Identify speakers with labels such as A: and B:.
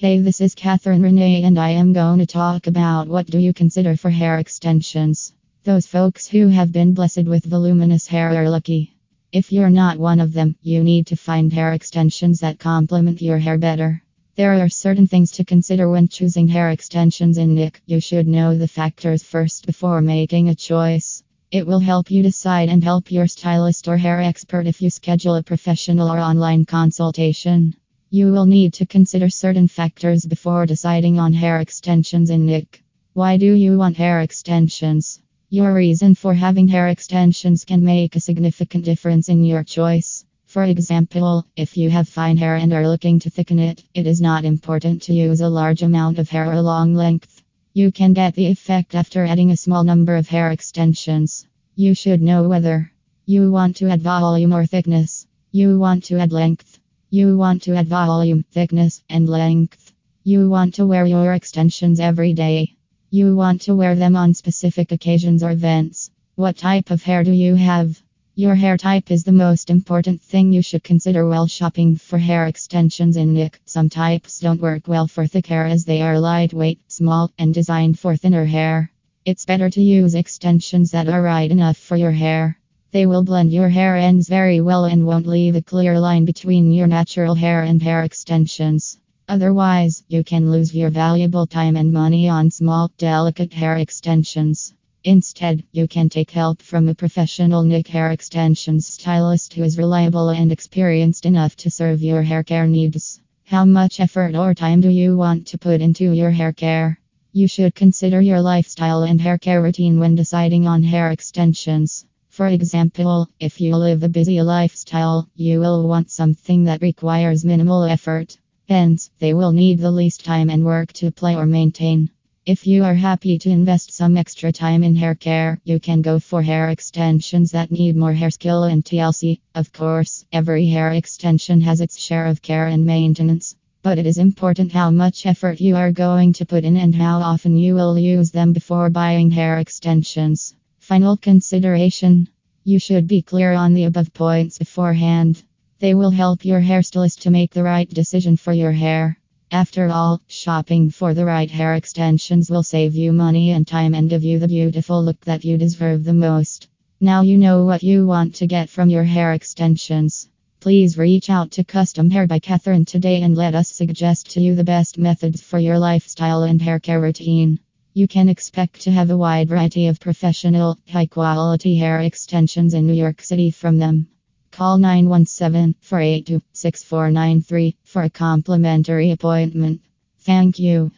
A: Hey, this is Catherine Renee, and I am going to talk about what do you consider for hair extensions. Those folks who have been blessed with voluminous hair are lucky. If you're not one of them, you need to find hair extensions that complement your hair better. There are certain things to consider when choosing hair extensions in Nick. You should know the factors first before making a choice. It will help you decide and help your stylist or hair expert if you schedule a professional or online consultation. You will need to consider certain factors before deciding on hair extensions in Nick. Why do you want hair extensions? Your reason for having hair extensions can make a significant difference in your choice. For example, if you have fine hair and are looking to thicken it, it is not important to use a large amount of hair or long length. You can get the effect after adding a small number of hair extensions. You should know whether you want to add volume or thickness. You want to add length. You want to add volume, thickness, and length. You want to wear your extensions every day. You want to wear them on specific occasions or events. What type of hair do you have? Your hair type is the most important thing you should consider while shopping for hair extensions in Nick. Some types don't work well for thick hair as they are lightweight, small, and designed for thinner hair. It's better to use extensions that are right enough for your hair. They will blend your hair ends very well and won't leave a clear line between your natural hair and hair extensions. Otherwise, you can lose your valuable time and money on small, delicate hair extensions. Instead, you can take help from a professional Nick hair extensions stylist who is reliable and experienced enough to serve your hair care needs. How much effort or time do you want to put into your hair care? You should consider your lifestyle and hair care routine when deciding on hair extensions. For example, if you live a busy lifestyle, you will want something that requires minimal effort. Hence, they will need the least time and work to play or maintain. If you are happy to invest some extra time in hair care, you can go for hair extensions that need more hair skill and TLC. Of course, every hair extension has its share of care and maintenance, but it is important how much effort you are going to put in and how often you will use them before buying hair extensions. Final consideration You should be clear on the above points beforehand. They will help your hairstylist to make the right decision for your hair. After all, shopping for the right hair extensions will save you money and time and give you the beautiful look that you deserve the most. Now you know what you want to get from your hair extensions. Please reach out to Custom Hair by Catherine today and let us suggest to you the best methods for your lifestyle and hair care routine. You can expect to have a wide variety of professional, high quality hair extensions in New York City from them. Call 917 482 6493 for a complimentary appointment. Thank you.